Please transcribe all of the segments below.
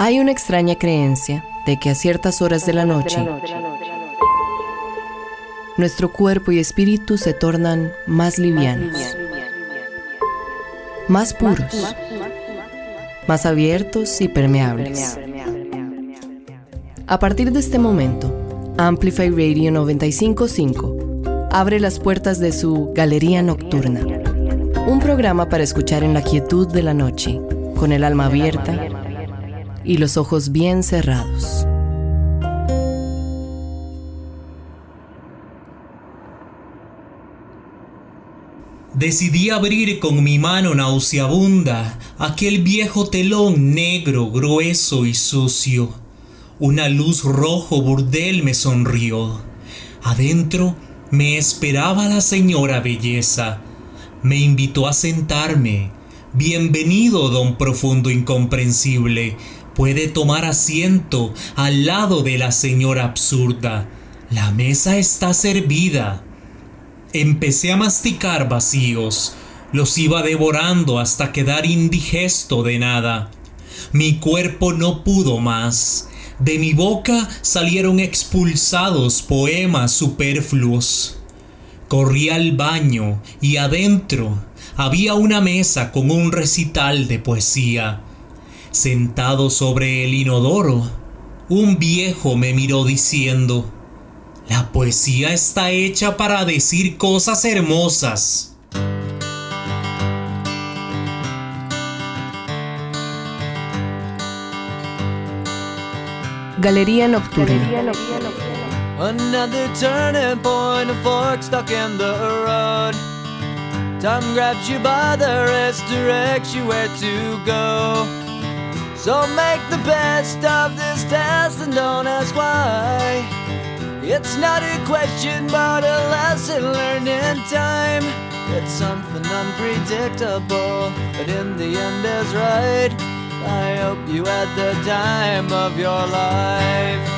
Hay una extraña creencia de que a ciertas horas de la noche nuestro cuerpo y espíritu se tornan más livianos, más puros, más abiertos y permeables. A partir de este momento, Amplify Radio 955 abre las puertas de su Galería Nocturna, un programa para escuchar en la quietud de la noche, con el alma abierta y los ojos bien cerrados. Decidí abrir con mi mano nauseabunda aquel viejo telón negro, grueso y sucio. Una luz rojo burdel me sonrió. Adentro me esperaba la señora belleza. Me invitó a sentarme. Bienvenido, don profundo incomprensible puede tomar asiento al lado de la señora absurda. La mesa está servida. Empecé a masticar vacíos. Los iba devorando hasta quedar indigesto de nada. Mi cuerpo no pudo más. De mi boca salieron expulsados poemas superfluos. Corrí al baño y adentro había una mesa con un recital de poesía. Sentado sobre el inodoro, un viejo me miró diciendo, La poesía está hecha para decir cosas hermosas. Galería Nocturna. Another turning point, a fork stuck in the road. Time grabs you by the wrist, directs you where to go. So make the best of this test and don't ask why. It's not a question, but a lesson learned in time. It's something unpredictable, but in the end is right. I hope you had the time of your life.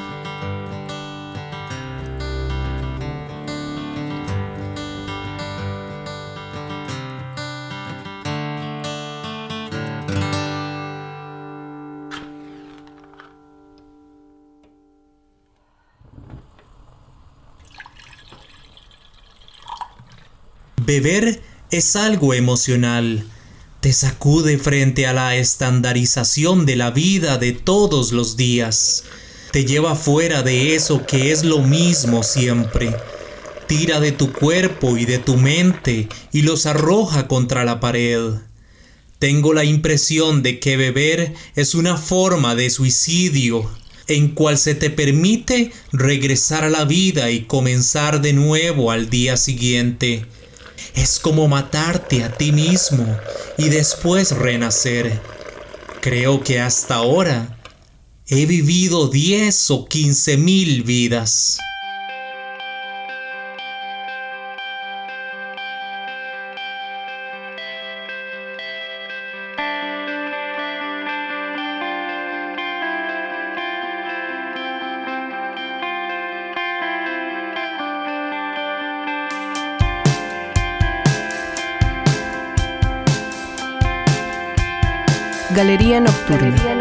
Beber es algo emocional. Te sacude frente a la estandarización de la vida de todos los días. Te lleva fuera de eso que es lo mismo siempre. Tira de tu cuerpo y de tu mente y los arroja contra la pared. Tengo la impresión de que beber es una forma de suicidio en cual se te permite regresar a la vida y comenzar de nuevo al día siguiente. Es como matarte a ti mismo y después renacer. Creo que hasta ahora he vivido 10 o 15 mil vidas. Galería Nocturna.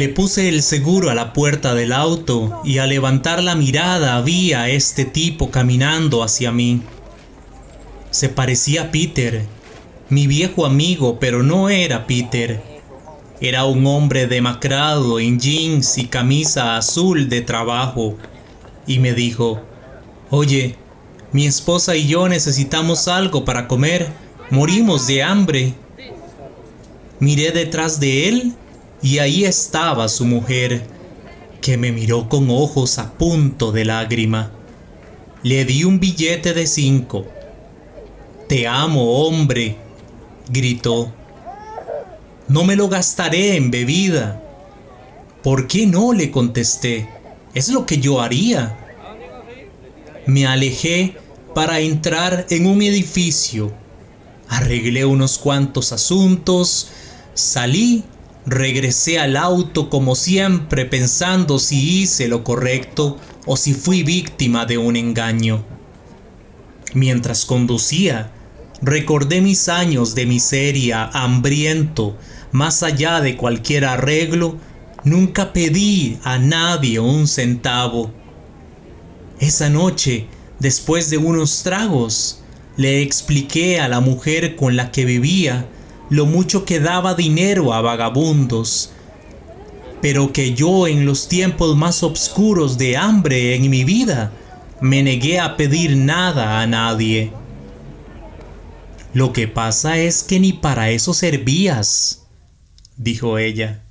Le puse el seguro a la puerta del auto y al levantar la mirada vi a este tipo caminando hacia mí. Se parecía a Peter, mi viejo amigo, pero no era Peter. Era un hombre demacrado en jeans y camisa azul de trabajo. Y me dijo, Oye, mi esposa y yo necesitamos algo para comer. Morimos de hambre. Miré detrás de él y ahí estaba su mujer, que me miró con ojos a punto de lágrima. Le di un billete de cinco. Te amo, hombre, gritó. No me lo gastaré en bebida. ¿Por qué no? le contesté. Es lo que yo haría. Me alejé para entrar en un edificio. Arreglé unos cuantos asuntos, salí, regresé al auto como siempre pensando si hice lo correcto o si fui víctima de un engaño. Mientras conducía, recordé mis años de miseria, hambriento, más allá de cualquier arreglo, nunca pedí a nadie un centavo. Esa noche, después de unos tragos, le expliqué a la mujer con la que vivía lo mucho que daba dinero a vagabundos, pero que yo en los tiempos más oscuros de hambre en mi vida me negué a pedir nada a nadie. Lo que pasa es que ni para eso servías, dijo ella.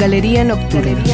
Galería Nocturna.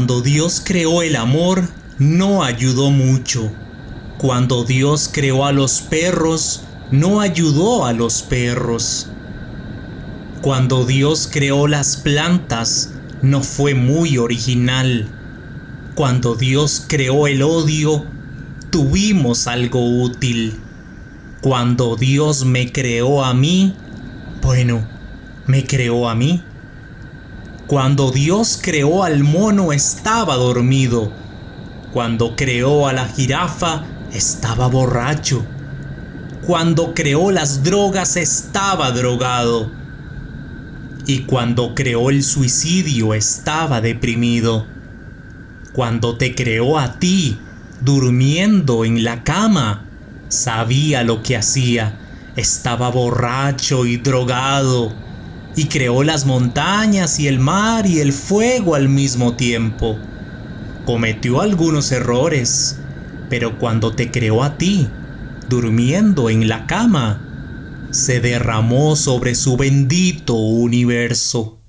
Cuando Dios creó el amor, no ayudó mucho. Cuando Dios creó a los perros, no ayudó a los perros. Cuando Dios creó las plantas, no fue muy original. Cuando Dios creó el odio, tuvimos algo útil. Cuando Dios me creó a mí, bueno, me creó a mí. Cuando Dios creó al mono estaba dormido. Cuando creó a la jirafa estaba borracho. Cuando creó las drogas estaba drogado. Y cuando creó el suicidio estaba deprimido. Cuando te creó a ti, durmiendo en la cama, sabía lo que hacía. Estaba borracho y drogado y creó las montañas y el mar y el fuego al mismo tiempo. Cometió algunos errores, pero cuando te creó a ti, durmiendo en la cama, se derramó sobre su bendito universo.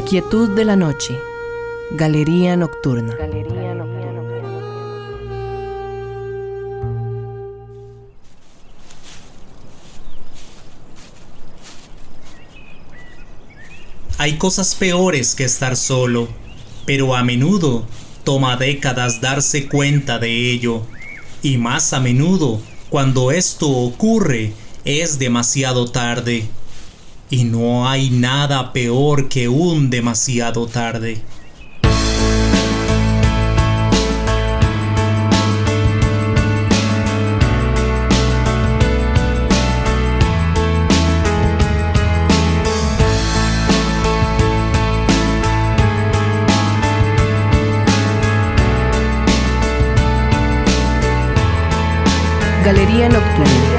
La quietud de la noche. Galería nocturna. Galería nocturna. Hay cosas peores que estar solo, pero a menudo toma décadas darse cuenta de ello. Y más a menudo, cuando esto ocurre, es demasiado tarde y no hay nada peor que un demasiado tarde. Galería Nocturna.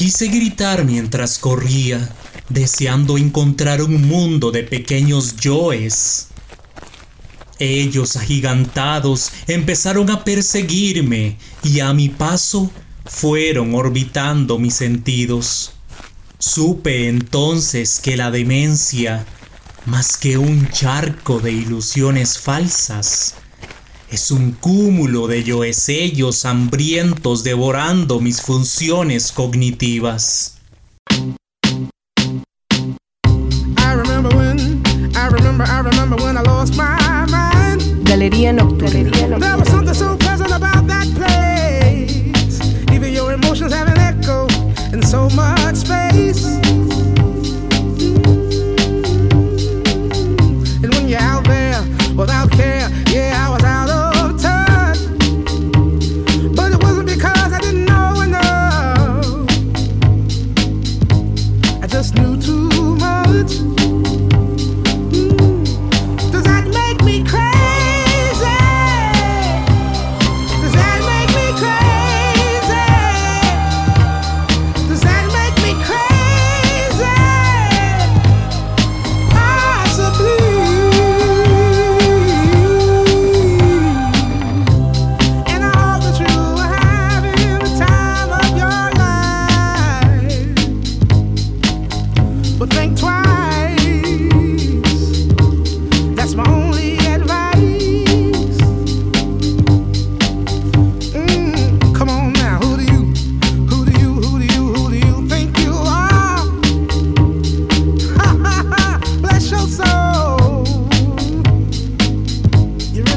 Quise gritar mientras corría, deseando encontrar un mundo de pequeños yoes. Ellos agigantados empezaron a perseguirme y a mi paso fueron orbitando mis sentidos. Supe entonces que la demencia, más que un charco de ilusiones falsas, es un cúmulo de yoesellos hambrientos devorando mis funciones cognitivas. Galería no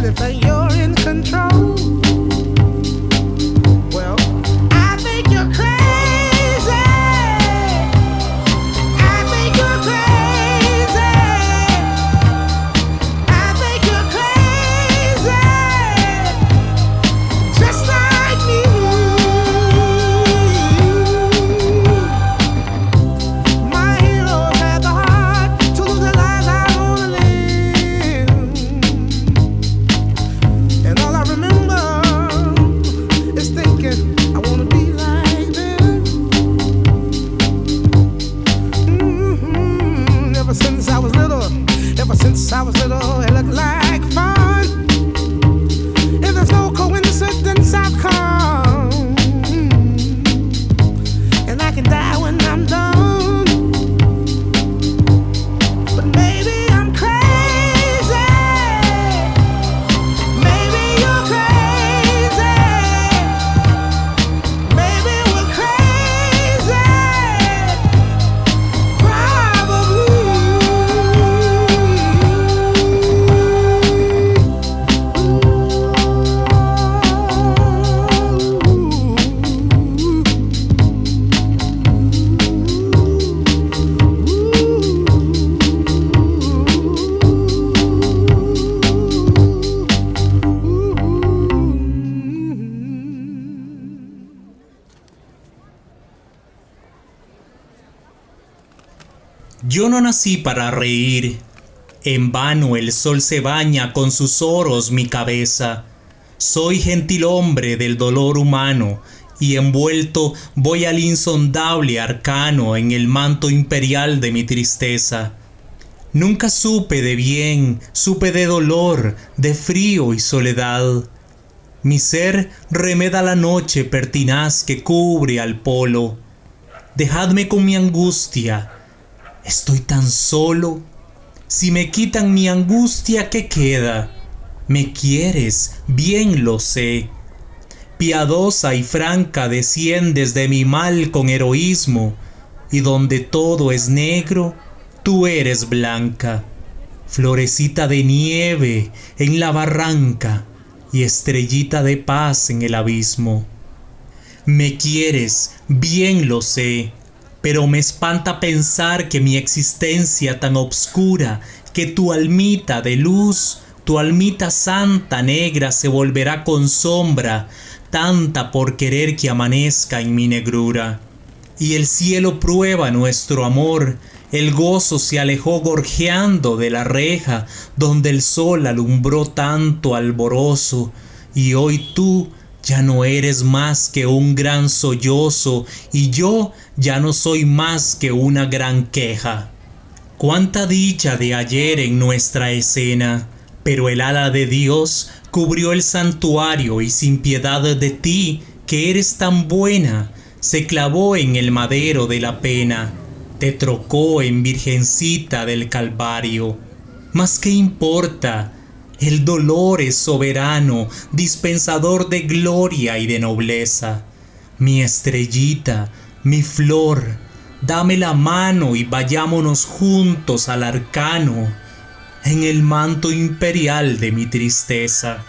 if you're in control. Para reír. En vano el sol se baña con sus oros mi cabeza. Soy gentil hombre del dolor humano y envuelto voy al insondable arcano en el manto imperial de mi tristeza. Nunca supe de bien, supe de dolor, de frío y soledad. Mi ser remeda la noche pertinaz que cubre al polo. Dejadme con mi angustia. Estoy tan solo. Si me quitan mi angustia, ¿qué queda? Me quieres, bien lo sé. Piadosa y franca desciendes de mi mal con heroísmo, y donde todo es negro, tú eres blanca. Florecita de nieve en la barranca y estrellita de paz en el abismo. Me quieres, bien lo sé, pero me espanta pensar que mi existencia tan obscura, que tu almita de luz, tu almita santa negra se volverá con sombra, tanta por querer que amanezca en mi negrura. Y el cielo prueba nuestro amor, el gozo se alejó gorjeando de la reja donde el sol alumbró tanto alborozo, y hoy tú ya no eres más que un gran sollozo, y yo ya no soy más que una gran queja. Cuánta dicha de ayer en nuestra escena, pero el ala de Dios cubrió el santuario y sin piedad de ti, que eres tan buena, se clavó en el madero de la pena, te trocó en virgencita del Calvario. Mas qué importa, el dolor es soberano, dispensador de gloria y de nobleza. Mi estrellita, mi flor, dame la mano y vayámonos juntos al arcano, en el manto imperial de mi tristeza.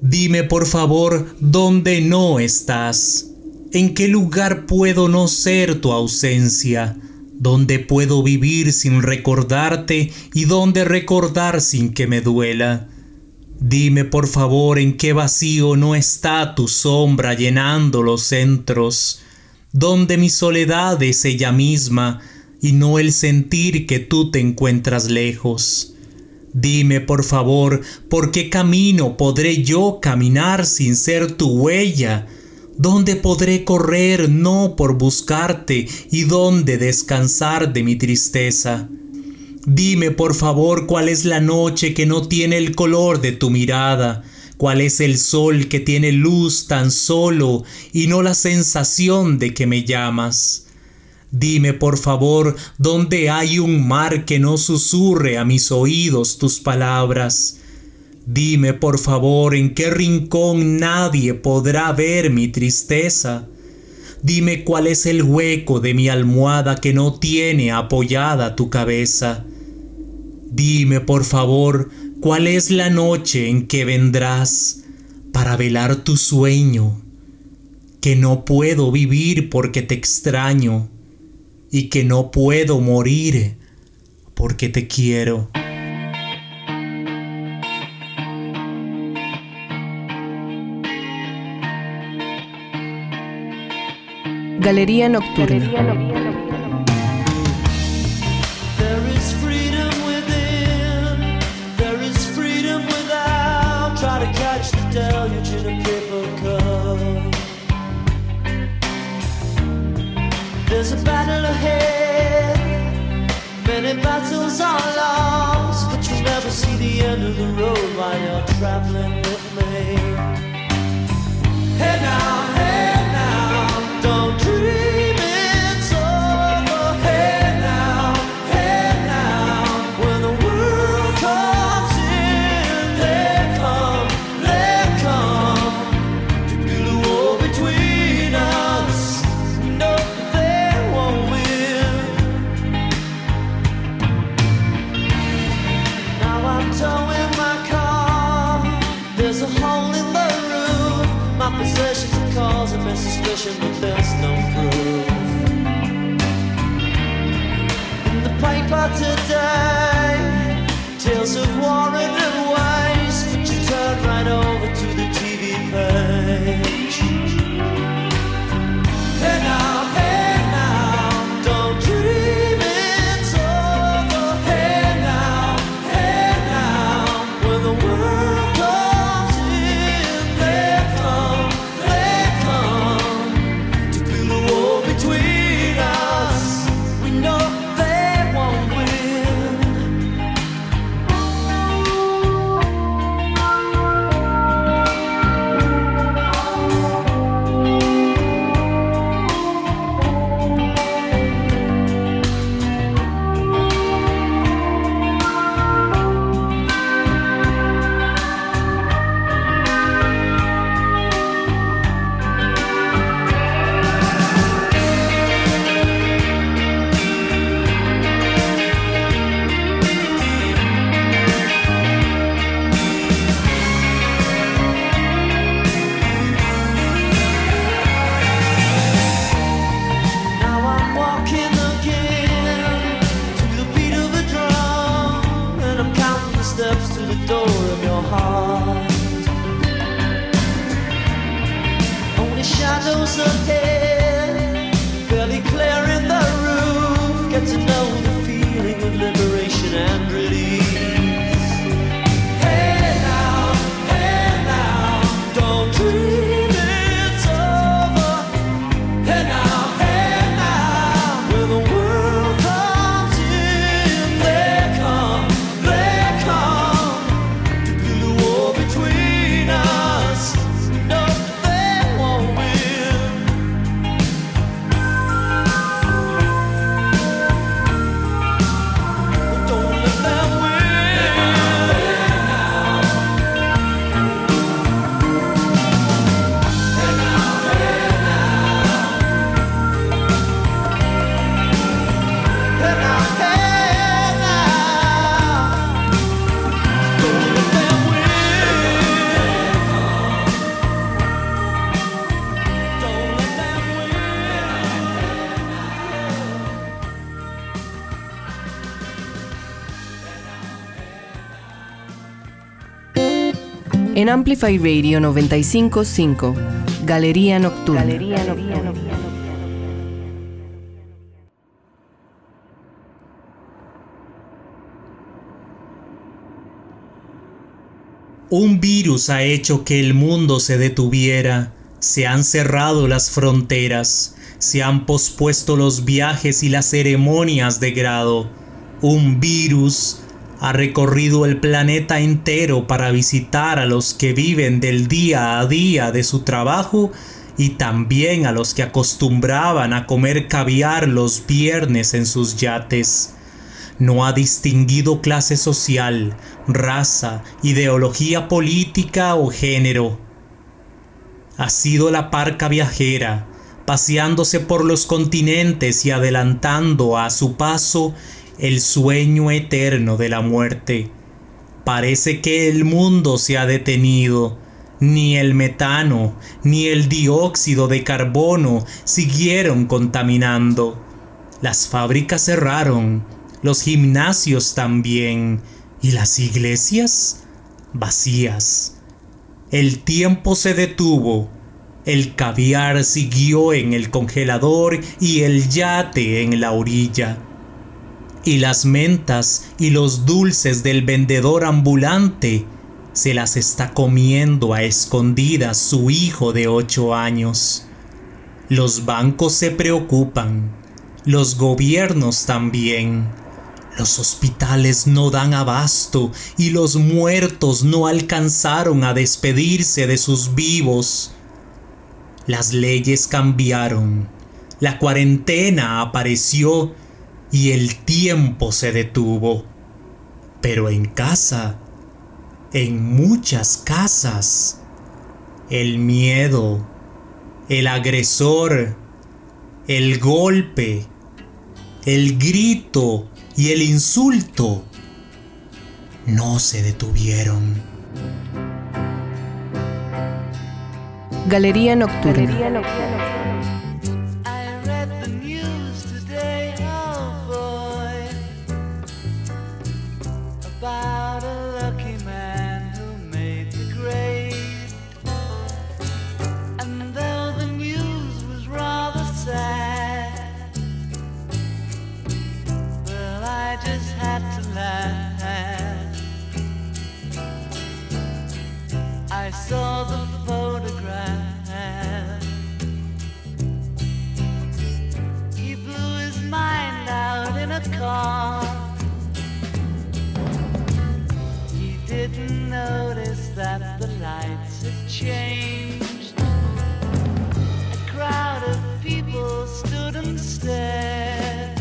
Dime por favor dónde no estás. ¿En qué lugar puedo no ser tu ausencia? ¿Dónde puedo vivir sin recordarte y dónde recordar sin que me duela? Dime por favor en qué vacío no está tu sombra llenando los centros, donde mi soledad es ella misma y no el sentir que tú te encuentras lejos. Dime por favor por qué camino podré yo caminar sin ser tu huella, dónde podré correr no por buscarte y dónde descansar de mi tristeza. Dime por favor cuál es la noche que no tiene el color de tu mirada, cuál es el sol que tiene luz tan solo y no la sensación de que me llamas. Dime por favor dónde hay un mar que no susurre a mis oídos tus palabras. Dime por favor en qué rincón nadie podrá ver mi tristeza. Dime cuál es el hueco de mi almohada que no tiene apoyada tu cabeza. Dime por favor cuál es la noche en que vendrás para velar tu sueño, que no puedo vivir porque te extraño y que no puedo morir porque te quiero. Galería Nocturna. There is freedom within, there is freedom without. Try to catch the deluge in a paper There's a battle ahead, many battles are lost, but you'll never see the end of the road while you're traveling with me. Hey now, hey me En Amplify Radio 955, Galería Nocturna. Un virus ha hecho que el mundo se detuviera, se han cerrado las fronteras, se han pospuesto los viajes y las ceremonias de grado. Un virus ha recorrido el planeta entero para visitar a los que viven del día a día de su trabajo y también a los que acostumbraban a comer caviar los viernes en sus yates. No ha distinguido clase social, raza, ideología política o género. Ha sido la parca viajera, paseándose por los continentes y adelantando a su paso el sueño eterno de la muerte. Parece que el mundo se ha detenido. Ni el metano, ni el dióxido de carbono siguieron contaminando. Las fábricas cerraron, los gimnasios también, y las iglesias vacías. El tiempo se detuvo, el caviar siguió en el congelador y el yate en la orilla. Y las mentas y los dulces del vendedor ambulante se las está comiendo a escondidas su hijo de ocho años. Los bancos se preocupan, los gobiernos también. Los hospitales no dan abasto y los muertos no alcanzaron a despedirse de sus vivos. Las leyes cambiaron, la cuarentena apareció y el tiempo se detuvo. Pero en casa, en muchas casas, el miedo, el agresor, el golpe, el grito, y el insulto no se detuvieron. Galería Nocturna. I that the lights had changed. A crowd of people stood and stared.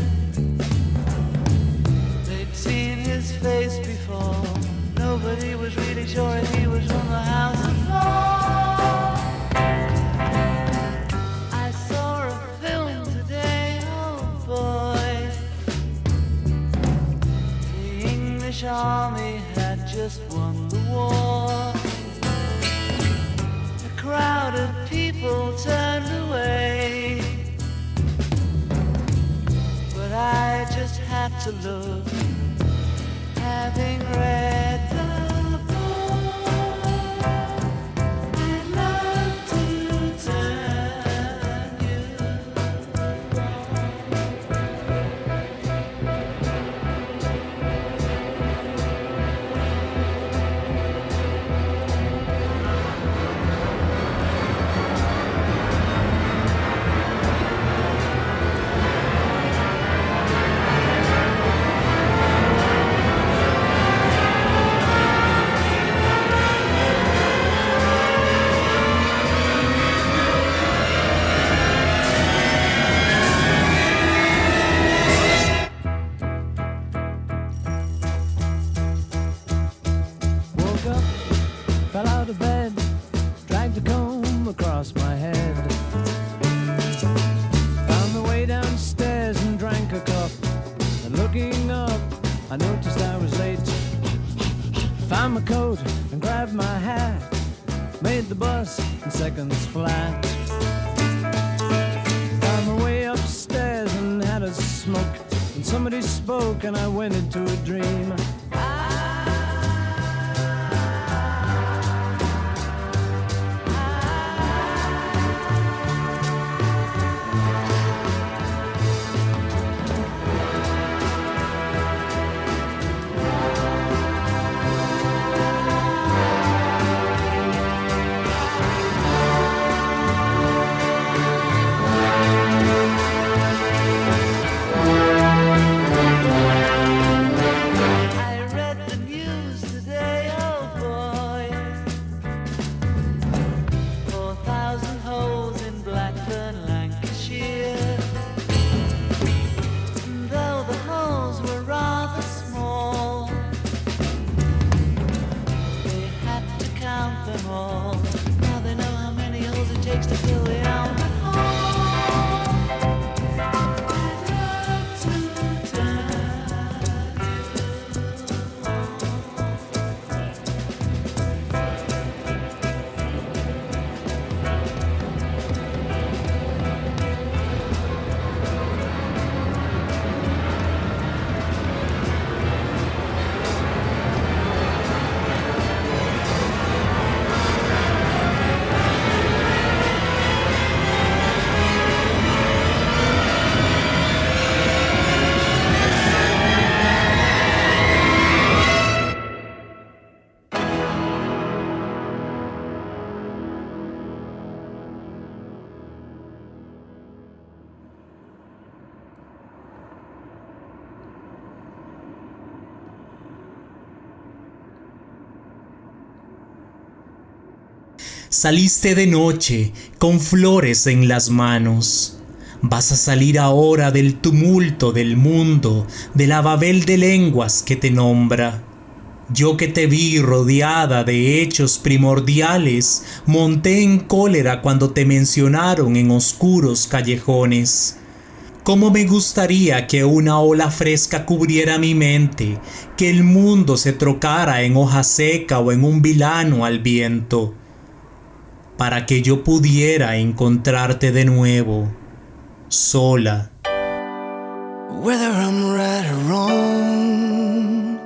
They'd seen his face before. Nobody was really sure if he was from the house of. I saw a film today, oh boy. The English army had just won people turned away. But I just had to look, having read seconds Saliste de noche con flores en las manos. Vas a salir ahora del tumulto del mundo, de la babel de lenguas que te nombra. Yo que te vi rodeada de hechos primordiales, monté en cólera cuando te mencionaron en oscuros callejones. Cómo me gustaría que una ola fresca cubriera mi mente, que el mundo se trocara en hoja seca o en un vilano al viento, para que yo pudiera encontrarte de nuevo, sola. Whether I'm right or wrong,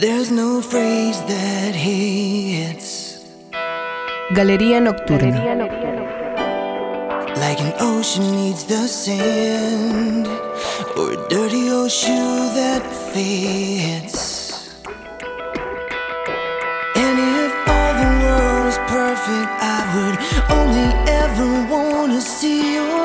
there's no phrase that hits Galería Nocturna. like an ocean needs the sand or a dirty old shoe that fits. Only ever wanna see you.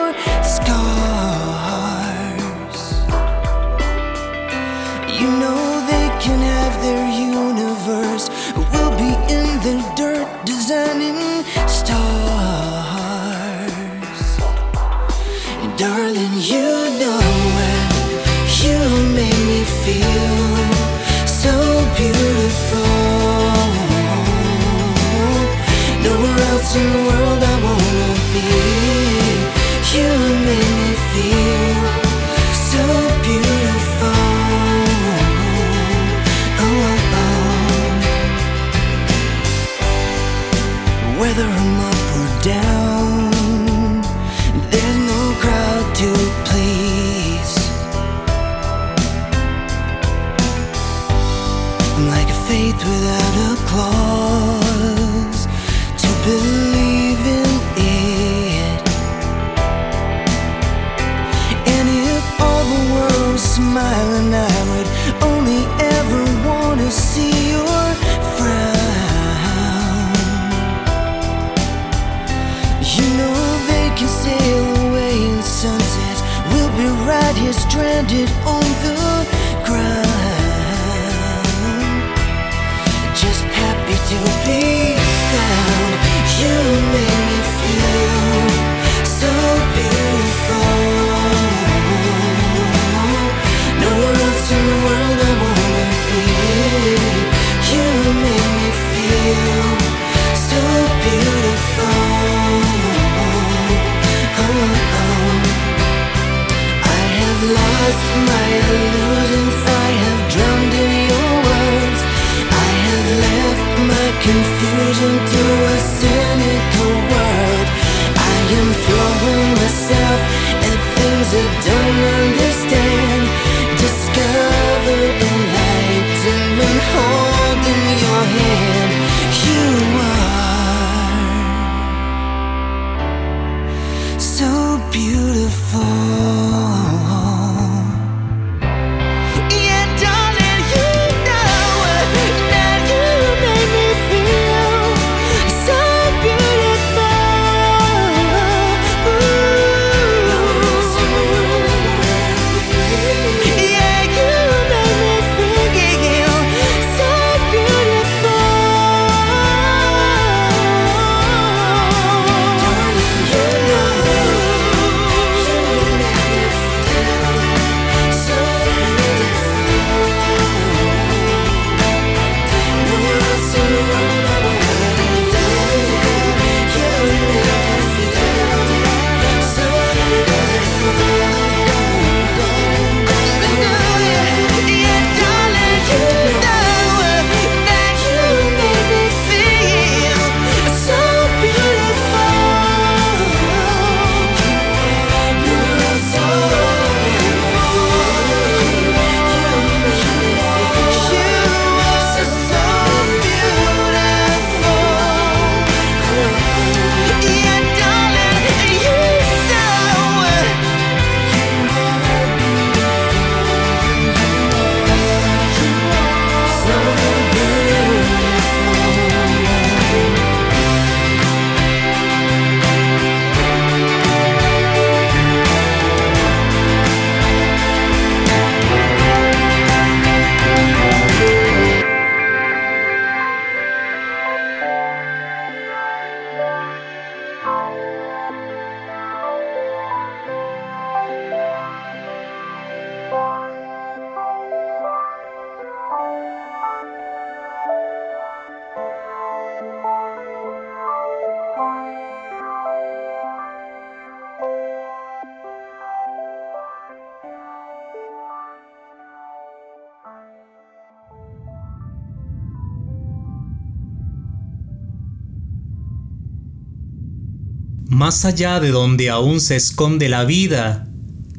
Más allá de donde aún se esconde la vida,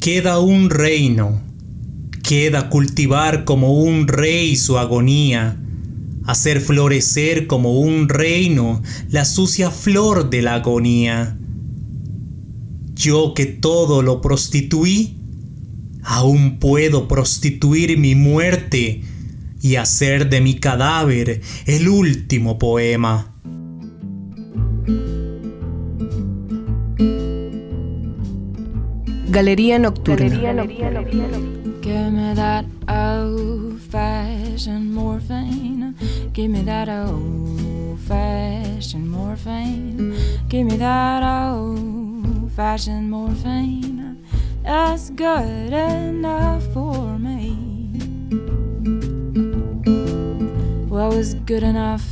queda un reino. Queda cultivar como un rey su agonía, hacer florecer como un reino la sucia flor de la agonía. Yo que todo lo prostituí, aún puedo prostituir mi muerte y hacer de mi cadáver el último poema. Galería Nocturna. Give me that old fashioned morphine. Give me that old fashioned morphine. Give me that old fashioned morphine. That's good enough for me. Well, it was good enough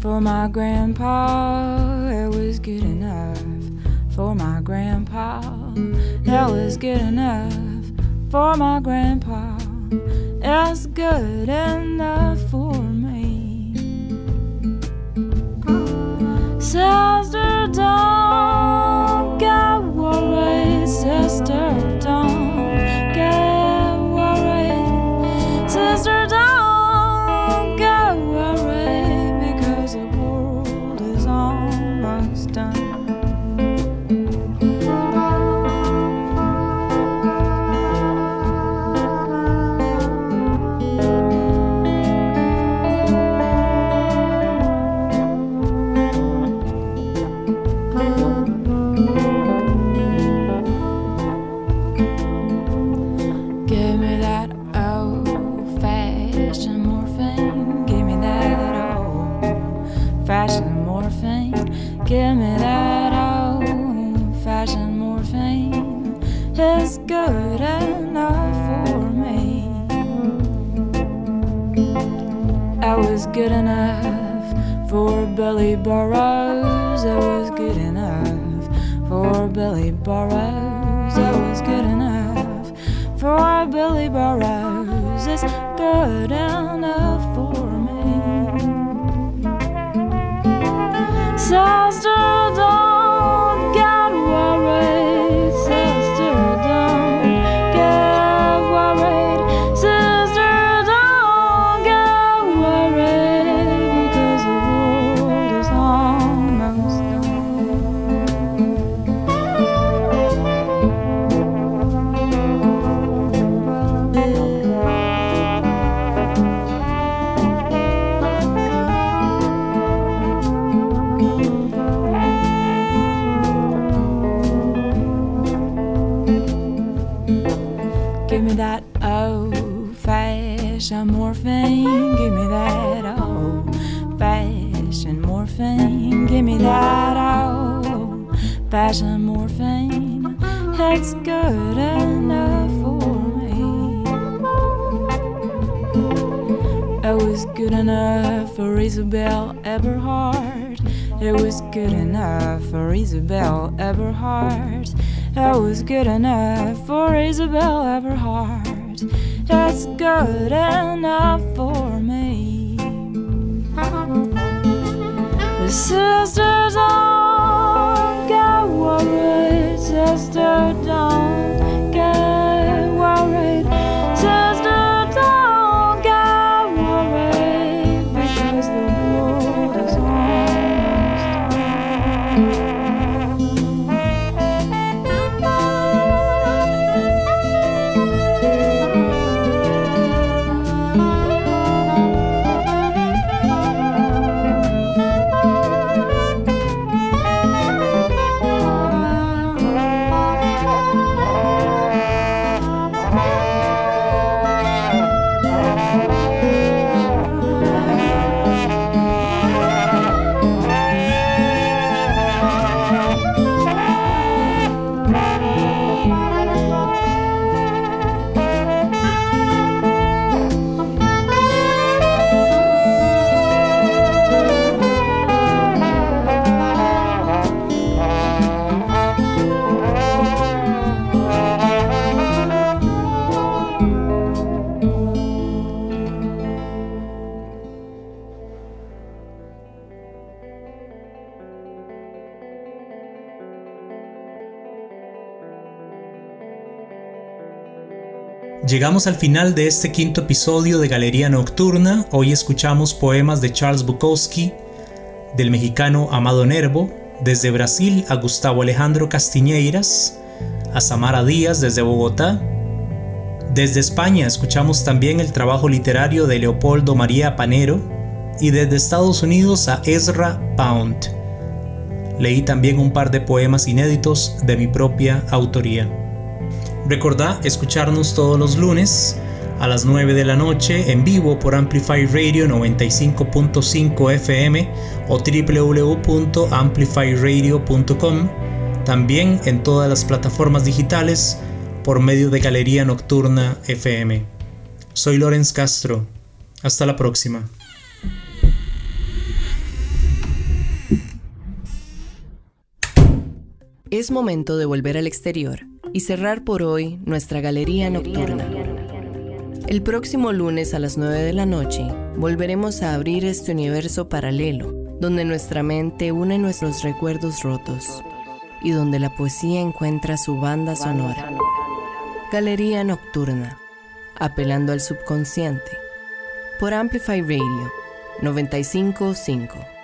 for my grandpa. It was good enough for my grandpa. That was good enough for my grandpa. That's good enough for me. Sister, don't get worried. Sister, good enough for Billy Burrows. heart. That was good enough. Llegamos al final de este quinto episodio de Galería Nocturna. Hoy escuchamos poemas de Charles Bukowski, del mexicano Amado Nervo, desde Brasil a Gustavo Alejandro Castiñeiras, a Samara Díaz desde Bogotá. Desde España escuchamos también el trabajo literario de Leopoldo María Panero y desde Estados Unidos a Ezra Pound. Leí también un par de poemas inéditos de mi propia autoría. Recordá escucharnos todos los lunes a las 9 de la noche en vivo por Amplify Radio 95.5 FM o www.amplifyradio.com. También en todas las plataformas digitales por medio de Galería Nocturna FM. Soy Lorenz Castro. Hasta la próxima. Es momento de volver al exterior y cerrar por hoy nuestra galería nocturna. El próximo lunes a las 9 de la noche volveremos a abrir este universo paralelo, donde nuestra mente une nuestros recuerdos rotos y donde la poesía encuentra su banda sonora. Galería Nocturna, apelando al subconsciente, por Amplify Radio 955